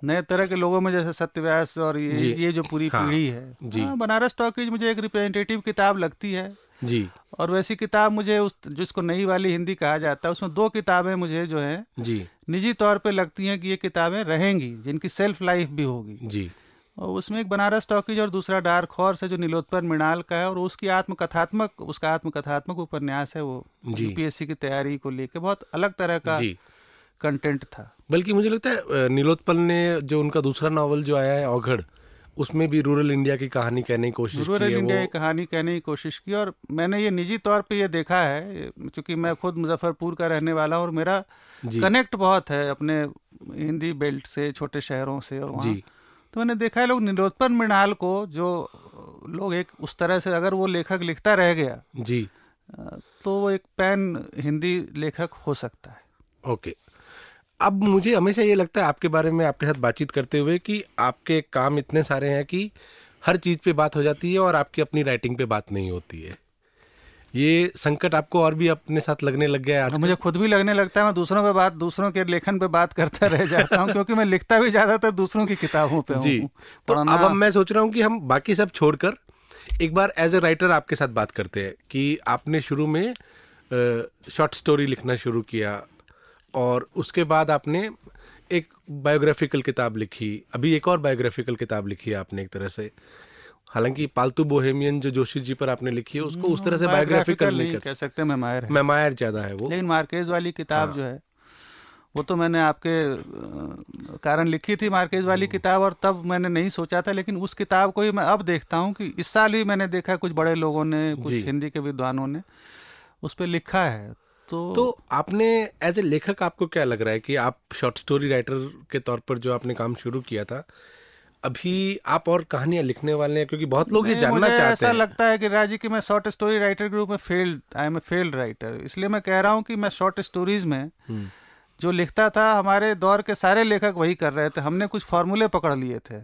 नए तरह के लोगों में जैसे सत्यव्यास और ये ये जो पूरी हाँ, पीढ़ी है। जी। हाँ, बनारस टॉकीज मुझे एक रिप्रेजेंटेटिव किताब लगती है। जी। और वैसी किताब मुझे उस जिसको नई वाली हिंदी कहा जाता है उसमें दो किताबें मुझे जो है जी। निजी तौर पे लगती हैं कि ये किताबें रहेंगी जिनकी सेल्फ लाइफ भी होगी। जी। और उसमें एक बनारस टॉकीज और दूसरा डार्क हॉर्स है जो नीलोत्पल मृणाल का है और उसकी आत्मकथात्मक उसका आत्मकथात्मक उपन्यास है वो यूपीएससी की तैयारी को लेके। बहुत अलग तरह का जी। कंटेंट था। बल्कि मुझे लगता है नीलोत्पल ने जो उनका दूसरा नावल जो आया है औघड़ उसमें भी रूरल इंडिया की कहानी कहने की कोशिश रूरल की इंडिया की कहानी कहने की कोशिश की और मैंने ये निजी तौर पे ये देखा है क्योंकि मैं खुद मुजफ्फरपुर का रहने वाला हूँ और मेरा कनेक्ट बहुत है अपने हिंदी बेल्ट से छोटे शहरों से और वहाँ। जी तो मैंने देखा है लोग निरोत्पन मृणाल को जो लोग एक उस तरह से अगर वो लेखक लिखता रह गया जी। तो वो एक पैन हिंदी लेखक हो सकता है। ओके। अब मुझे हमेशा ये लगता है आपके बारे में आपके साथ बातचीत करते हुए कि आपके काम इतने सारे हैं कि हर चीज़ पे बात हो जाती है और आपकी अपनी राइटिंग पे बात नहीं होती है। ये संकट आपको और भी अपने साथ लगने लग गया है आज? मुझे खुद भी लगने लगता है मैं दूसरों पे बात दूसरों के लेखन पे बात करता रह जाता हूँ क्योंकि मैं लिखता भी ज़्यादातर दूसरों की किताबों पे जी तो अब अब मैं सोच रहा हूँ कि हम बाकी सब छोड़कर एक बार एज ए राइटर आपके साथ बात करते हैं कि आपने शुरू में शॉर्ट स्टोरी लिखना शुरू किया और उसके बाद आपने एक बायोग्राफिकल किताब लिखी अभी एक और बायोग्राफिकल किताब लिखी है आपने एक तरह से। हालाँकि पालतू बोहेमियन जो जोशी जी पर आपने लिखी है उसको उस तरह से बायोग्राफिकल Biographical नहीं कह सकते मैं मायर है। मैमायर ज़्यादा है वो। लेकिन मार्केज वाली किताब हाँ। जो है वो तो मैंने आपके कारण लिखी थी मार्केज वाली किताब और तब मैंने नहीं सोचा था लेकिन उस किताब को ही मैं अब देखता हूँ कि इस साल ही मैंने देखा कुछ बड़े लोगों ने कुछ हिंदी के विद्वानों ने उस पर लिखा है। तो, तो आपने एज ए लेखक आपको क्या लग रहा है कि आप शॉर्ट स्टोरी राइटर के तौर पर जो आपने काम शुरू किया था अभी आप और कहानियाँ लिखने वाले हैं क्योंकि बहुत लोग ये जानना मुझे चाहते ऐसा लगता है कि राज़ी कि मैं शॉर्ट स्टोरी राइटर के रूप में failed I am a failed writer इसलिए मैं कह रहा हूँ कि मैं शॉर्ट स्टोरीज में हम्म, जो लिखता था हमारे दौर के सारे लेखक वही कर रहे थे। हमने कुछ फार्मूले पकड़ लिए थे।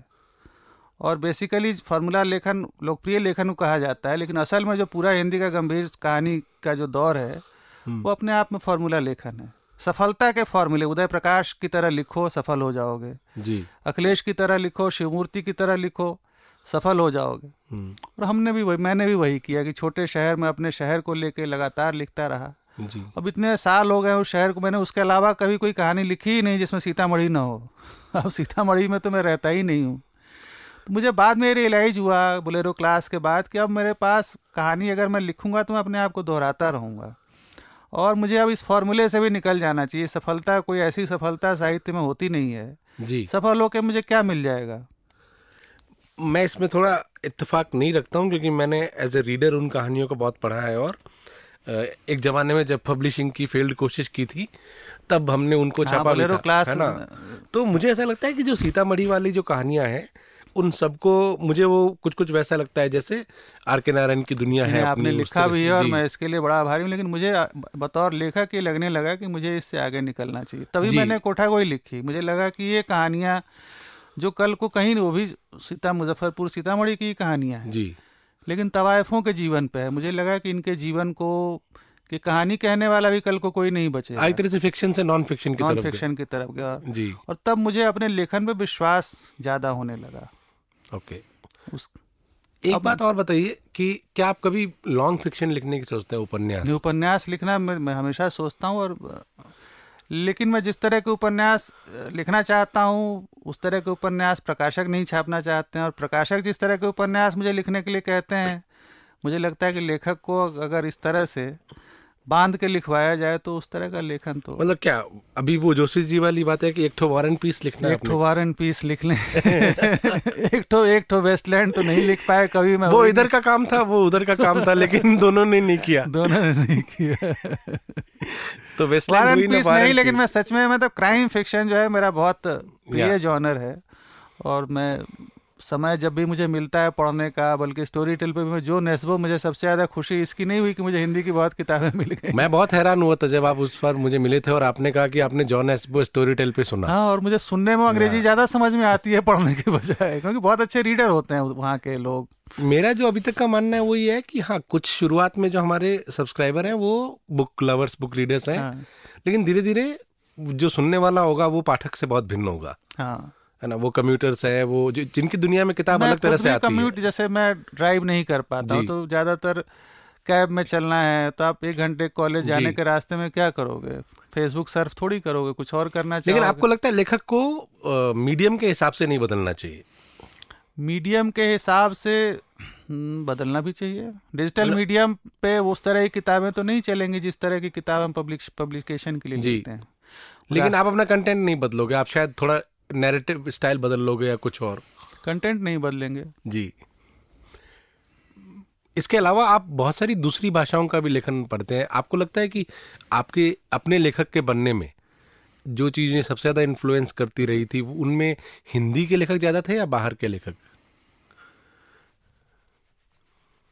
और बेसिकली फार्मूला लेखन लोकप्रिय लेखन कहा जाता है लेकिन असल में जो पूरा हिंदी का गंभीर कहानी का जो दौर है हम्म। वो अपने आप में फार्मूला लेखन है। सफलता के फॉर्मूले उदय प्रकाश की तरह लिखो सफल हो जाओगे। जी। अखिलेश की तरह लिखो शिवमूर्ति की तरह लिखो सफल हो जाओगे। हम्म, और हमने भी वही मैंने भी वही किया कि छोटे शहर में अपने शहर को लेके लगातार लिखता रहा। जी। अब इतने साल हो गए उस शहर को मैंने उसके अलावा कभी कोई कहानी लिखी ही नहीं जिसमें सीतामढ़ी ना हो। अब सीतामढ़ी में तो मैं रहता ही नहीं हूँ। तो मुझे बाद में रियलाइज़ हुआ बोलेरो क्लास के बाद कि अब मेरे पास कहानी अगर मैं लिखूँगा तो मैं अपने आप को दोहराता रहूँगा। और मुझे अब इस फॉर्मूले से भी निकल जाना चाहिए। सफलता कोई ऐसी सफलता साहित्य में होती नहीं है। जी। सफल होकर मुझे क्या मिल जाएगा? मैं इसमें थोड़ा इत्तेफाक नहीं रखता हूँ क्योंकि मैंने एज ए रीडर उन कहानियों को बहुत पढ़ा है और एक जमाने में जब पब्लिशिंग की फ़ील्ड कोशिश की थी तब हमने उनको हाँ, छापा था क्लास है ना? तो मुझे ऐसा लगता है कि जो सीतामढ़ी वाली जो कहानियाँ हैं उन सबको मुझे वो कुछ कुछ वैसा लगता है जैसे आर के नारायण की दुनिया है आपने लिखा भी है और मैं इसके लिए बड़ा आभारी हूँ लेकिन मुझे बतौर लेखक ये लगने लगा कि मुझे इससे आगे निकलना चाहिए। तभी मैंने कोठा को ही लिखी। मुझे लगा कि ये कहानियाँ जो कल को कहीं वो भी सीता मुजफ्फरपुर सीतामढ़ी की कहानियाँ हैं। जी। लेकिन तवायफों के जीवन पे है। मुझे लगा कि इनके जीवन को कि कहानी कहने वाला भी कल को कोई नहीं बचे एक तरह से फिक्शन से नॉन फिक्शन की नॉन फिक्शन की तरफ़ गया। जी। और तब मुझे अपने लेखन पे विश्वास ज़्यादा होने लगा। ओके। उस एक बात और बताइए कि क्या आप कभी लॉन्ग फिक्शन लिखने की सोचते हैं उपन्यास? उपन्यास लिखना मैं, मैं हमेशा सोचता हूँ और लेकिन मैं जिस तरह के उपन्यास लिखना चाहता हूँ उस तरह के उपन्यास प्रकाशक नहीं छापना चाहते हैं। और प्रकाशक जिस तरह के उपन्यास मुझे लिखने के लिए कहते हैं मुझे लगता है कि लेखक को अगर इस तरह से बाँध के लिखवाया जाए तो उस तरह का लेखन तो मतलब क्या अभी वो जोशी जी वाली बात है कि एक ठो वार एंड पीस लिखना एक ठो वार एंड पीस लिख लें। एक ठो एक ठो वेस्टलैंड तो नहीं लिख पाए कभी मैं। वो इधर का काम था वो उधर का काम था लेकिन दोनों ने नहीं किया। दोनों ने नहीं किया। तो वेस्टलैंड पीस नहीं लेकिन मैं सच में मतलब क्राइम फिक्शन जो है मेरा बहुत प्रिय जॉनर है और मैं समय जब भी मुझे मिलता है पढ़ने का बल्कि स्टोरी टेल पर भी जो नेस्बो मुझे सबसे ज़्यादा खुशी इसकी नहीं हुई कि मुझे हिंदी की बहुत किताबें मिल गई। मैं बहुत हैरान हुआ था जब आप उस पर मुझे मिले थे और आपने कहा कि आपने जॉन नेस्बो स्टोरी टेल पे सुना। हाँ और मुझे सुनने में अंग्रेज़ी ज़्यादा समझ में आती है पढ़ने के बजाय क्योंकि बहुत अच्छे रीडर होते हैं वहाँ के लोग। मेरा जो अभी तक का मानना है वो ये है कि हाँ कुछ शुरुआत में जो हमारे सब्सक्राइबर हैं वो बुक लवर्स बुक रीडर्स हैं। हाँ। लेकिन धीरे धीरे जो सुनने वाला होगा वो पाठक से बहुत भिन्न होगा। हाँ। है ना वो कम्यूटर्स है वो जिनकी दुनिया में किताब अलग तरह से आती कम्यूट है जैसे मैं ड्राइव नहीं कर पाता हूँ तो ज़्यादातर कैब में चलना है तो आप एक घंटे कॉलेज जाने के रास्ते में क्या करोगे? फेसबुक सर्फ थोड़ी करोगे कुछ और करना चाहिए लेकिन आपको लगता है लेखक को मीडियम के हिसाब से नहीं बदलना चाहिए? मीडियम के हिसाब से हम्म, बदलना भी चाहिए। डिजिटल मीडियम पे उस तरह की किताबें तो नहीं चलेंगी जिस तरह की किताब हम पब्लिक पब्लिकेशन के लिए लिखते हैं। लेकिन आप अपना कंटेंट नहीं बदलोगे आप शायद थोड़ा नैरेटिव स्टाइल बदल लोगे या कुछ और? कंटेंट नहीं बदलेंगे। जी। इसके अलावा आप बहुत सारी दूसरी भाषाओं का भी लेखन पढ़ते हैं। आपको लगता है कि आपके अपने लेखक के बनने में जो चीज़ें सबसे ज़्यादा इन्फ्लुएंस करती रही थी उनमें हिंदी के लेखक ज़्यादा थे या बाहर के लेखक?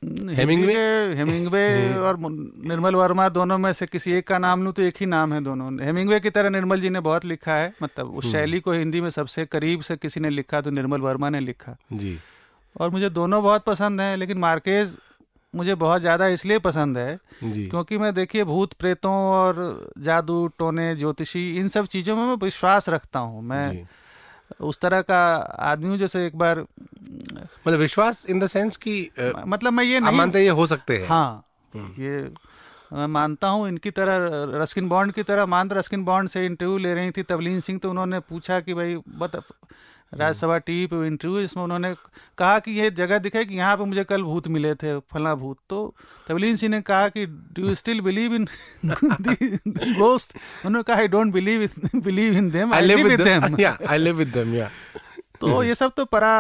हेमिंगवे हेमिंगवे और निर्मल वर्मा दोनों में से किसी एक का नाम लूँ तो एक ही नाम है दोनों। हेमिंगवे की तरह निर्मल जी ने बहुत लिखा है मतलब उस हम्म। शैली को हिंदी में सबसे करीब से किसी ने लिखा तो निर्मल वर्मा ने लिखा। जी। और मुझे दोनों बहुत पसंद हैं लेकिन मार्केज मुझे बहुत ज़्यादा इसलिए पसंद है क्योंकि मैं देखिए भूत प्रेतों और जादू टोने ज्योतिषी इन सब चीज़ों में मैं विश्वास रखता हूँ। मैं उस तरह का आदमी हूँ जैसे एक बार मतलब विश्वास इन द सेंस कि मतलब मैं ये नहीं मानते ये हो सकते हैं हाँ हम्म। ये मैं मानता हूँ इनकी तरह रस्किन बॉन्ड की तरह मान रस्किन बॉन्ड से इंटरव्यू ले रही थी तवलीन सिंह तो उन्होंने पूछा कि भाई बता राज्यसभा टीवी पे इंटरव्यू इसमें उन्होंने कहा कि ये जगह दिखे कि यहाँ पे मुझे कल भूत मिले थे फला भूत। तो तबलीन सिंह ने कहा कि do you still believe in ghost उन्होंने कहा I don't believe believe in them I live with them या आई लिव विद देम या तो ये सब तो परा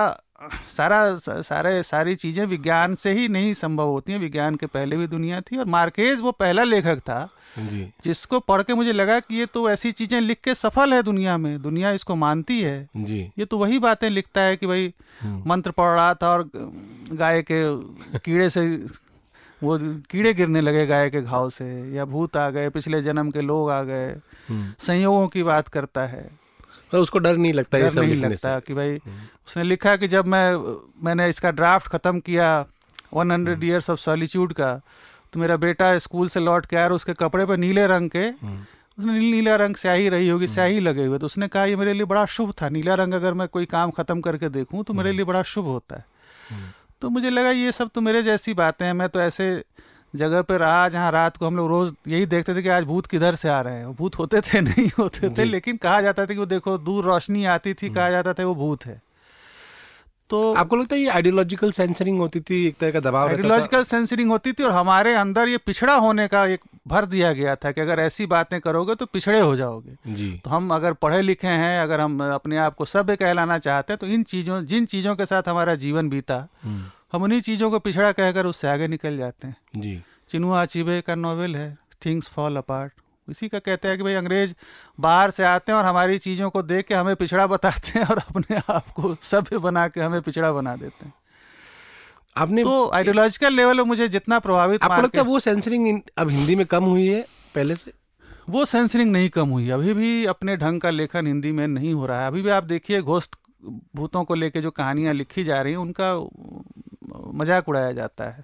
सारा सारे सारी चीज़ें विज्ञान से ही नहीं संभव होती हैं। विज्ञान के पहले भी दुनिया थी और मार्केज वो पहला लेखक था जी। जिसको पढ़ के मुझे लगा कि ये तो ऐसी चीज़ें लिख के सफल है दुनिया में दुनिया इसको मानती है। जी। ये तो वही बातें लिखता है कि भाई हम्म। मंत्र पढ़ रहा था और गाय के कीड़े से वो कीड़े गिरने लगे गाय के घाव से या भूत आ गए पिछले जन्म के लोग आ गए। हम्म। संयोगों की बात करता है। तो उसको डर नहीं लगता डर नहीं लगता कि भाई हम्म। उसने लिखा कि जब मैं मैंने इसका ड्राफ्ट ख़त्म किया one hundred years of solitude का तो मेरा बेटा स्कूल से लौट के आया और उसके कपड़े पर नीले रंग के हम्म। उसने नीला रंग स्याही रही होगी हम्म। स्याही लगे हुए तो उसने कहा ये मेरे लिए बड़ा शुभ था नीला रंग अगर मैं कोई काम ख़त्म करके देखूँ तो मेरे लिए बड़ा शुभ होता है तो मुझे लगा ये सब तो मेरे जैसी बातें हैं मैं तो ऐसे जगह पे रहा जहाँ रात को हम लोग रोज यही देखते थे कि आज भूत किधर से आ रहे हैं। भूत होते थे नहीं होते थे लेकिन कहा जाता था कि वो देखो दूर रोशनी आती थी कहा जाता था वो भूत है। तो आपको लगता है ये आइडियोलॉजिकल सेंसरिंग होती थी एक तरह का दबाव आइडियोलॉजिकल सेंसरिंग होती थी और हमारे अंदर ये पिछड़ा होने का एक भर दिया गया था कि अगर ऐसी बातें करोगे तो पिछड़े हो जाओगे। जी। तो हम अगर पढ़े लिखे हैं अगर हम अपने आप को सभ्य कहलाना चाहते हैं तो इन चीज़ों जिन चीज़ों के साथ हमारा जीवन बीता हम्म। हम उन्हीं चीज़ों को पिछड़ा कहकर उससे आगे निकल जाते हैं। जी। चिनुआ चिबे का नॉवेल है थिंग्स फॉल अपार्ट इसी का कहते हैं कि भाई अंग्रेज़ बाहर से आते हैं और हमारी चीज़ों को देख के हमें पिछड़ा बताते हैं और अपने आप को सभ्य बना के हमें पिछड़ा बना देते हैं। आपने तो आइडियोलॉजिकल लेवल में मुझे जितना प्रभावित आपको लगता है वो सेंसरिंग अब हिंदी में कम हुई है पहले से? वो सेंसरिंग नहीं कम हुई। अभी भी अपने ढंग का लेखन हिंदी में नहीं हो रहा है। अभी भी आप देखिए घोस्ट भूतों को लेके जो कहानियाँ लिखी जा रही हैं उनका मज़ाक उड़ाया जाता है।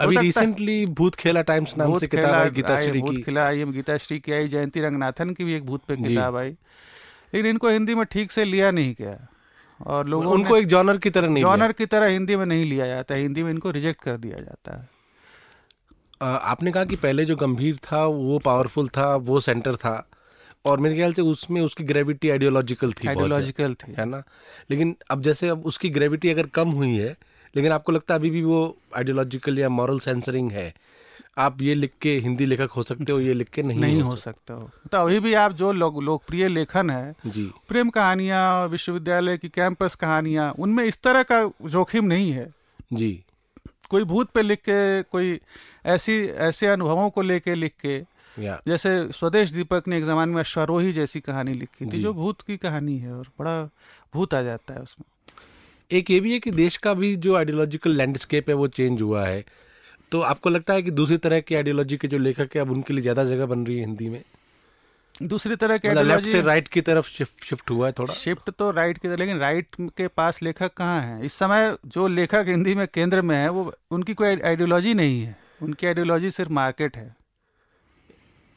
अभी रिसेंटली भूत खेला टाइम्स नाम से किताब आई गीता श्री भूत की। खिला आई गीता श्री की आई जयंती रंगनाथन की भी एक भूत पे किताब आई। लेकिन इनको हिंदी में ठीक से लिया नहीं गया। और लोगों उनको एक जॉनर की तरह नहीं जॉनर की तरह हिंदी में नहीं लिया जाता हिंदी में इनको रिजेक्ट कर दिया जाता है। आपने कहा कि पहले जो गंभीर था वो पावरफुल था वो सेंटर था। और मेरे ख्याल से उसमें उसकी ग्रेविटी आइडियोलॉजिकल थी आइडियोलॉजिकल थी। है ना? लेकिन अब जैसे अब उसकी ग्रेविटी अगर कम हुई है लेकिन आपको लगता है अभी भी वो आइडियोलॉजिकल या मॉरल सेंसरिंग है? आप ये लिख के हिंदी लेखक हो सकते हो ये लिख के नहीं, नहीं हो सकता। हो। तो अभी भी आप जो लोग लोकप्रिय लेखन है जी। प्रेम कहानियाँ विश्वविद्यालय की कैंपस कहानियाँ उनमें इस तरह का जोखिम नहीं है। जी। कोई भूत पे लिख के कोई ऐसी ऐसे अनुभवों को लेके लिख के या। जैसे स्वदेश दीपक ने एक जमाने में अश्वारोही जैसी कहानी लिखी थी जो भूत की कहानी है और बड़ा भूत आ जाता है उसमें। एक ये भी है कि देश का भी जो आइडियोलॉजिकल लैंडस्केप है वो चेंज हुआ है। तो आपको लगता है कि दूसरी तरह की आइडियोलॉजी के जो लेखक है अब उनके लिए ज़्यादा जगह बन रही है हिंदी में? दूसरी तरह के मतलब लेफ़्ट से राइट की तरफ़ शिफ्ट शिफ्ट हुआ है थोड़ा। शिफ्ट तो राइट की तरफ़ लेकिन राइट के पास लेखक कहाँ हैं? इस समय जो लेखक हिंदी में केंद्र में है वो उनकी कोई आइडियोलॉजी नहीं है। उनकी आइडियोलॉजी सिर्फ़ मार्केट है।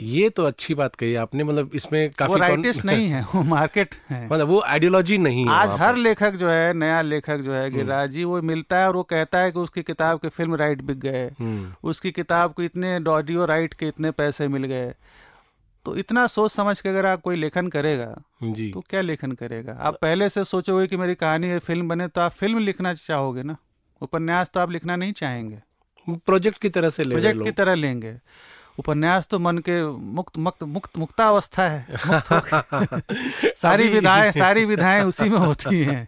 ये तो अच्छी बात कही आपने मतलब इसमें काफ़ी वो काफ़ी कौन- नहीं है वो मार्केट है। मतलब वो आइडियोलॉजी नहीं है आज हर लेखक जो है नया लेखक जो है गिरिराज जी वो मिलता है और वो कहता है कि उसकी किताब के फ़िल्म राइट बिक गए। हम्म, उसकी किताब को इतने ऑडियो राइट के इतने पैसे मिल गए। तो इतना सोच समझ के अगर आप कोई लेखन करेगा जी। तो क्या लेखन करेगा? आप पहले से सोचोगे कि मेरी कहानी है फ़िल्म बने तो आप फ़िल्म लिखना चाहोगे ना? उपन्यास तो आप लिखना नहीं चाहेंगे। प्रोजेक्ट की तरह से प्रोजेक्ट की तरह लेंगे। उपन्यास तो मन के मुक्त मुक्त मुक्त मुक्तावस्था है। मुक्त सारी विधाएँ सारी विधाएँ उसी में होती हैं।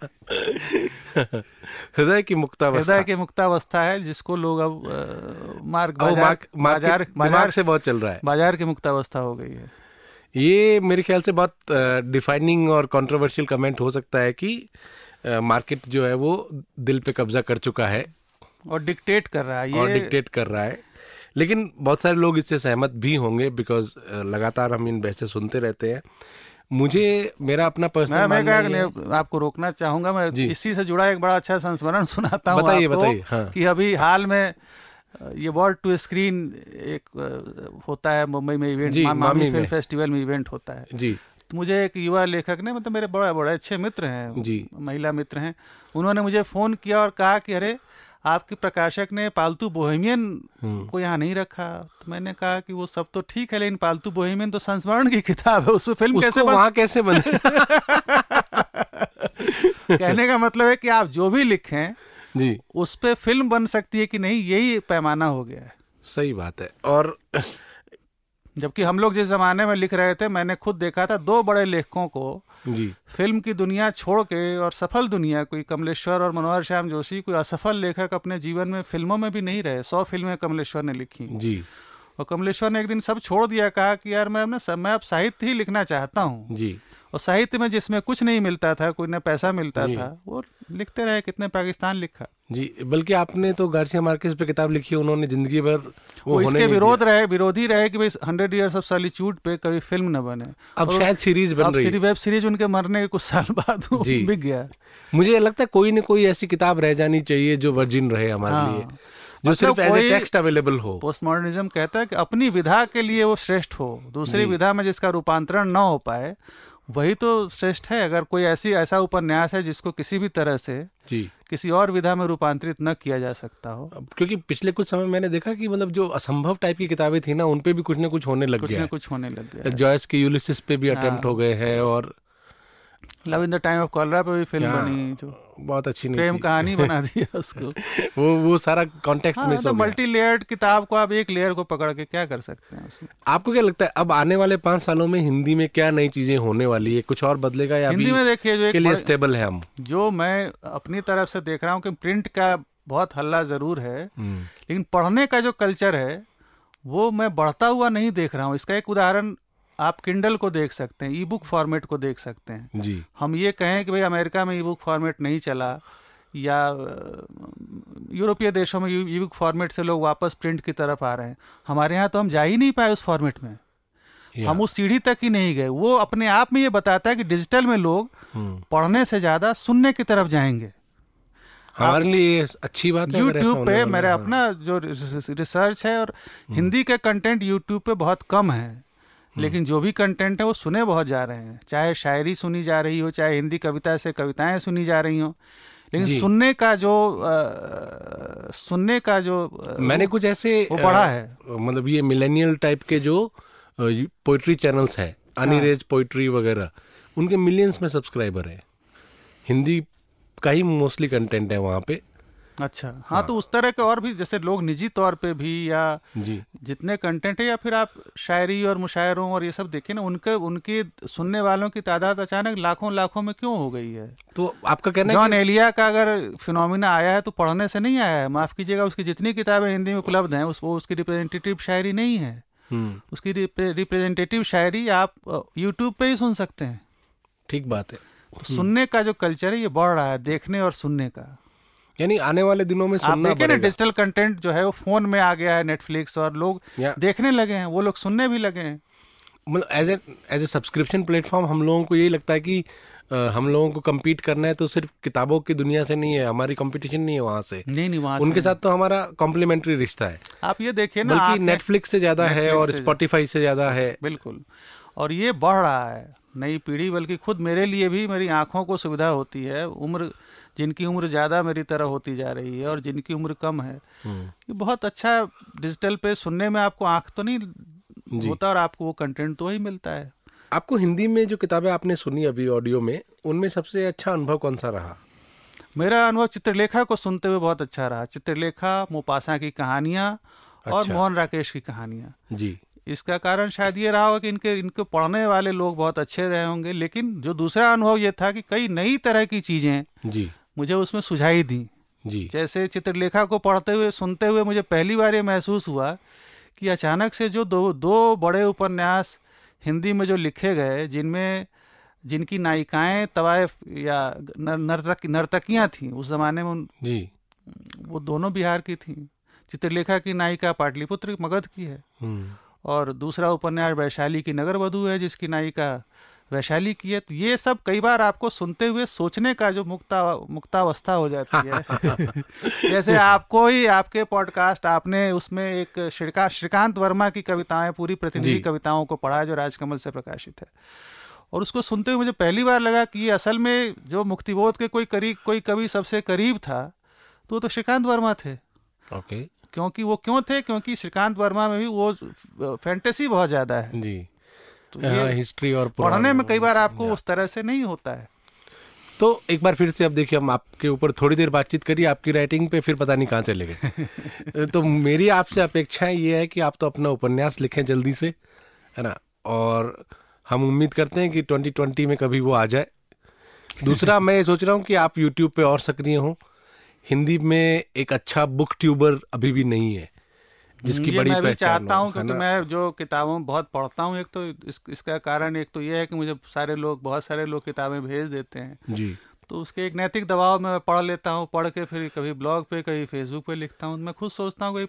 हृदय की मुक्तावस्था। हृदय की मुक्तावस्था है जिसको लोग अब मार्ग बाज़ार मार्क- बाज़ार बाज़ार से बहुत चल रहा है। बाज़ार की मुक्तावस्था हो गई है। ये मेरे ख्याल से बहुत डिफाइनिंग और कंट्रोवर्शियल कमेंट हो सकता है कि मार्केट जो है वो दिल पे कब्जा कर चुका है। और डिक्टेट कर रहा है। ये और डिक्टेट कर रहा है। लेकिन बहुत सारे लोग इससे सहमत भी होंगे बिकॉज़ लगातार हम इन बहसें सुनते रहते हैं। मुझे मेरा अपना पर्सनल मैं नहीं, आपको रोकना चाहूँगा मैं इसी से जुड़ा एक बड़ा अच्छा संस्मरण सुनाता हूँ बताइए, बताइए, हाँ। कि अभी हाल में ये वर्ड टू स्क्रीन एक होता है मुंबई में इवेंट मा, मामी मामी फ़िल्म फेस्टिवल में इवेंट होता है। जी। तो मुझे एक युवा लेखक ने मतलब मेरे बड़े बड़े अच्छे मित्र हैं जी। महिला मित्र हैं उन्होंने मुझे फ़ोन किया और कहा कि अरे आपके प्रकाशक ने पालतू बोहेमियन हम्म। को यहाँ नहीं रखा। तो मैंने कहा कि वो सब तो ठीक है लेकिन पालतू बोहेमियन तो संस्मरण की किताब है उसमें फ़िल्म कैसे वहाँ वहाँ कैसे बने? कहने का मतलब है कि आप जो भी लिखें जी। उस पर फ़िल्म बन सकती है कि नहीं यही पैमाना हो गया है। सही बात है। और जबकि हम लोग जिस जमाने में लिख रहे थे मैंने खुद देखा था दो बड़े लेखकों को जी। फ़िल्म की दुनिया छोड़ के और सफल दुनिया कोई कमलेश्वर और मनोहर श्याम जोशी कोई असफल लेखक अपने जीवन में फ़िल्मों में भी नहीं रहे। सौ फ़िल्में कमलेश्वर ने लिखी जी। और कमलेश्वर ने एक दिन सब छोड़ दिया कहा कि यार मैं मैं अब साहित्य ही लिखना चाहता हूँ। जी। और साहित्य में जिसमें कुछ नहीं मिलता था कोई ना पैसा मिलता था वो लिखते रहे कितने पाकिस्तान लिखा। जी बल्कि आपने तो गार्सिया मार्केस पे किताब लिखी है उन्होंने ज़िंदगी भर वो, वो इसके विरोध रहे विरोधी रहे कि भाई हंड्रेड इयर्स ऑफ़ सॉलिट्यूड पे कभी फ़िल्म न बने। अब शायद सीरीज़ बन रही। है वेब सीरीज़ उनके मरने के कुछ साल बाद बिक गया। मुझे लगता है कोई न कोई ऐसी किताब रह जानी चाहिए जो वर्जिन रहे हमारे हाँ। लिए जो मतलब सिर्फ़ एज टेक्स्ट अवेलेबल हो। पोस्ट मॉडर्निज्म कहता है कि अपनी विधा के लिए वो श्रेष्ठ हो दूसरी विधा में जिसका रूपांतरण न हो पाए वही तो श्रेष्ठ है अगर कोई ऐसी ऐसा उपन्यास है जिसको किसी भी तरह से जी। किसी और विधा में रूपांतरित न किया जा सकता हो। क्योंकि पिछले कुछ समय मैंने देखा कि मतलब जो असंभव टाइप की किताबें थी ना उनपे भी कुछ ना कुछ होने लग कुछ गया न है। कुछ होने लग गया जॉयस के यूलिसिस पे भी हाँ। अटेम्प्ट हो गए हैं और love in the time of cholera पे भी फ़िल्म बनी जो। बहुत अच्छी नहीं प्रेम कहानी बना दिया उसको। वो वो सारा कॉन्टेक्स्ट हाँ, मिस तो मल्टी लेयर्ड किताब को आप एक लेयर को पकड़ के क्या कर सकते हैं उसमें? आपको क्या लगता है अब आने वाले पाँच सालों में हिंदी में क्या नई चीज़ें होने वाली है? कुछ और बदलेगा या हिंदी में देखिए जो के लिए स्टेबल है हम? जो मैं अपनी तरफ़ से देख रहा हूँ कि प्रिंट का बहुत हल्ला ज़रूर है लेकिन पढ़ने का जो कल्चर है वो मैं बढ़ता हुआ नहीं देख रहा हूँ। इसका एक उदाहरण आप किंडल को देख सकते हैं ई बुक फॉर्मेट को देख सकते हैं। जी। हम ये कहें कि भाई अमेरिका में ई बुक फॉर्मेट नहीं चला या यूरोपीय देशों में ई बुक फॉर्मेट से लोग वापस प्रिंट की तरफ़ आ रहे हैं। हमारे यहाँ तो हम जा ही नहीं पाए उस फॉर्मेट में। हम उस सीढ़ी तक ही नहीं गए। वो अपने आप में ये बताता है कि डिजिटल में लोग हम्म, पढ़ने से ज़्यादा सुनने की तरफ़ जाएँगे। हमारे लिए अच्छी बात है यूट्यूब पे मेरा अपना जो रिसर्च है और हिंदी के कंटेंट यूट्यूब पे बहुत कम है। लेकिन जो भी कंटेंट है वो सुने बहुत जा रहे हैं। चाहे शायरी सुनी जा रही हो चाहे हिंदी कविता से कविताएँ सुनी जा रही हो। लेकिन सुनने का जो अ, सुनने का जो मैंने कुछ ऐसे वो बढ़ा है। मतलब ये मिलेनियल टाइप के जो पोइट्री चैनल्स है अनिरेज पोइट्री वगैरह उनके मिलियंस में सब्सक्राइबर है। हिंदी का ही मोस्टली कंटेंट है वहाँ पे। अच्छा। हाँ हाँ। तो उस तरह के और भी जैसे लोग निजी तौर पे भी या जी। जितने कंटेंट है या फिर आप शायरी और मुशायरों और ये सब देखें ना उनके उनके सुनने वालों की तादाद अचानक लाखों लाखों में क्यों हो गई है? तो आपका कहना है जॉन एलिया का अगर फिनोमिना आया है तो पढ़ने से नहीं आया है? माफ़ कीजिएगा उसकी जितनी किताबें हिंदी में उपलब्ध हैं उस वो उसकी रिप्रेजेंटेटिव शायरी नहीं है। हम्म, उसकी रिप्रेजेंटेटिव शायरी आप यूट्यूब पे ही सुन सकते हैं। ठीक बात है। तो सुनने का जो कल्चर है ये बढ़ रहा है देखने और सुनने का। यानी आने वाले दिनों में सुनना देखिए ना डिजिटल कंटेंट जो है वो फ़ोन में आ गया है नेटफ्लिक्स और लोग देखने लगे हैं वो लोग सुनने भी लगे हैं। मतलब as a as a subscription platform हम लोगों को यही लगता है कि अ, हम लोगों को कम्पीट करना है तो सिर्फ़ किताबों की दुनिया से नहीं है हमारी कंपटीशन नहीं है वहाँ से। नहीं नहीं वहाँ उनके साथ तो हमारा कॉम्प्लीमेंट्री रिश्ता है। आप ये देखिए ना बल्कि नेटफ्लिक्स से ज़्यादा है और स्पॉटिफाई से ज़्यादा है। बिल्कुल। और ये बढ़ रहा है। नई पीढ़ी बल्कि खुद मेरे लिए भी मेरी आँखों को सुविधा होती है। उम्र जिनकी उम्र ज़्यादा मेरी तरह होती जा रही है और जिनकी उम्र कम है। हम्म, ये बहुत अच्छा डिजिटल पे सुनने में आपको आँख तो नहीं होता और आपको वो कंटेंट तो वही मिलता है। आपको हिंदी में जो किताबें आपने सुनी अभी ऑडियो में उनमें सबसे अच्छा अनुभव कौन सा रहा? मेरा अनुभव चित्रलेखा को सुनते हुए बहुत अच्छा रहा। चित्रलेखा मोपासा की कहानियाँ और अच्छा। मोहन राकेश की कहानियाँ। जी। इसका कारण शायद ये रहा होगा कि इनके इनके पढ़ने वाले लोग बहुत अच्छे रहे होंगे लेकिन जो दूसरा अनुभव ये था कि कई नई तरह की चीज़ें जी। मुझे उसमें सुझाई दी। जी। जैसे चित्रलेखा को पढ़ते हुए सुनते हुए मुझे पहली बार ये महसूस हुआ कि अचानक से जो दो दो बड़े उपन्यास हिंदी में जो लिखे गए जिनमें जिनकी नायिकाएँ तवायफ या नर- नर्तक नर्तकियाँ थीं उस जमाने में उन जी। वो दोनों बिहार की थीं। चित्रलेखा की नायिका पाटलिपुत्र मगध की है। हम्म, और दूसरा उपन्यास वैशाली की नगर वधु है जिसकी नायिका वैशाली की है। तो ये सब कई बार आपको सुनते हुए सोचने का जो मुक्ता मुक्तावस्था हो जाती है। जैसे आपको ही आपके पॉडकास्ट आपने उसमें एक श्रीका श्रीकांत वर्मा की कविताएँ पूरी प्रतिनिधि कविताओं को पढ़ा जो राजकमल से प्रकाशित है। और उसको सुनते हुए मुझे पहली बार लगा कि ये असल में जो मुक्तिबोध के कोई करीब कोई कवि सबसे करीब था तो वो तो श्रीकांत वर्मा थे। ओके। क्योंकि वो क्यों थे? क्योंकि श्रीकांत वर्मा में भी वो फैंटेसी बहुत ज़्यादा है। जी। तो हाँ, हिस्ट्री और पुराण पढ़ने में कई बार आपको उस तरह से नहीं होता है। तो एक बार फिर से अब देखिए हम आपके ऊपर थोड़ी देर बातचीत करिए आपकी राइटिंग पे फिर पता नहीं कहाँ चले गए। तो मेरी आपसे अपेक्षाएँ ये है कि आप तो अपना उपन्यास लिखें जल्दी से है ना? और हम उम्मीद करते हैं कि 2020 में कभी वो आ जाए। दूसरा मैं ये सोच रहा हूँ कि आप यूट्यूब पे और सक्रिय हों। हिंदी में एक अच्छा बुक ट्यूबर अभी भी नहीं है जिसकी बड़ी मैं भी पहचान चाहता हूँ क्योंकि मैं जो किताबों बहुत पढ़ता हूँ एक तो इस, इसका कारण एक तो ये है कि मुझे सारे लोग बहुत सारे लोग किताबें भेज देते हैं। जी। तो उसके एक नैतिक दबाव में मैं पढ़ लेता हूँ पढ़ के फिर कभी ब्लॉग पे कभी फेसबुक पे लिखता हूँ मैं खुद सोचता हूँ कि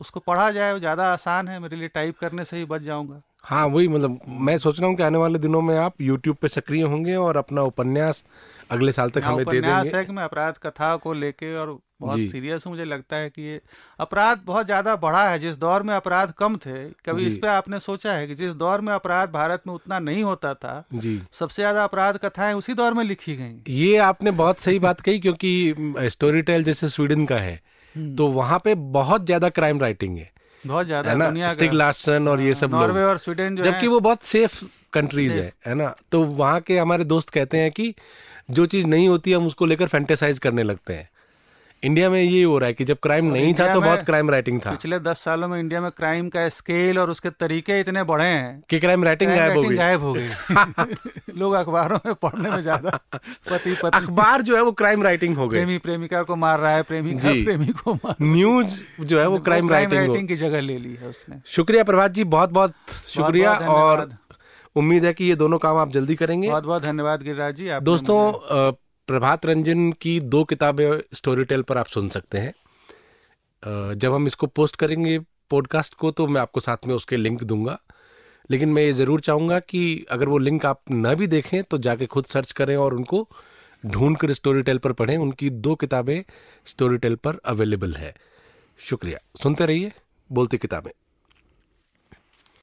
उसको पढ़ा जाए ज़्यादा आसान है मेरे लिए टाइप करने से ही बच जाऊँगा। हाँ वही मतलब मैं सोच रहा हूँ कि आने वाले दिनों में आप यूट्यूब पे सक्रिय होंगे और अपना उपन्यास अगले साल तक हाँ, हमें दे देंगे। है कि मैं अपराध कथा को लेके और बहुत सीरियस हूँ मुझे लगता है कि ये अपराध बहुत ज़्यादा बढ़ा है। जिस दौर में अपराध कम थे कभी इस पे आपने सोचा है कि जिस दौर में अपराध भारत में उतना नहीं होता था जी। सबसे ज़्यादा अपराध कथाएँ उसी दौर में लिखी गई। ये आपने बहुत सही बात कही क्योंकि स्टोरी टेल जैसे स्वीडन का है तो वहाँ पे बहुत ज़्यादा क्राइम राइटिंग है। बहुत ज़्यादा है ना? स्टिग लार्सन और ये सब नॉर्वे और स्वीडन जबकि वो बहुत सेफ़ कंट्रीज़ है है ना? तो वहाँ के हमारे दोस्त कहते हैं कि जो चीज़ नहीं होती हम उसको लेकर फैंटेसाइज करने लगते हैं। इंडिया में ये हो रहा है कि जब क्राइम नहीं था तो बहुत क्राइम राइटिंग था। पिछले दस सालों में इंडिया में क्राइम का स्केल और उसके तरीके इतने बढ़े हैं कि क्राइम राइटिंग गायब हो गई। गायब हो गई। लोग अखबारों में पढ़ने में ज़्यादा पति पत्नी अखबार जो है वो क्राइम राइटिंग हो गए। प्रेमी प्रेमिका को मार रहा है प्रेमिका जी। प्रेमी को मार न्यूज़ जो है वो क्राइम राइटिंग की जगह ले ली है उसने। शुक्रिया प्रभात जी बहुत बहुत शुक्रिया और उम्मीद है कि ये दोनों काम आप जल्दी करेंगे। बहुत बहुत धन्यवाद गिरिराज जी दोस्तों प्रभात रंजन की दो किताबें स्टोरी टेल पर आप सुन सकते हैं। जब हम इसको पोस्ट करेंगे पॉडकास्ट को तो मैं आपको साथ में उसके लिंक दूँगा। लेकिन मैं ये ज़रूर चाहूँगा कि अगर वो लिंक आप न भी देखें तो जाके खुद सर्च करें और उनको ढूंढ कर स्टोरी टेल पर पढ़ें। उनकी दो किताबें स्टोरी टेल पर अवेलेबल है। शुक्रिया। सुनते रहिए, बोलती किताबें।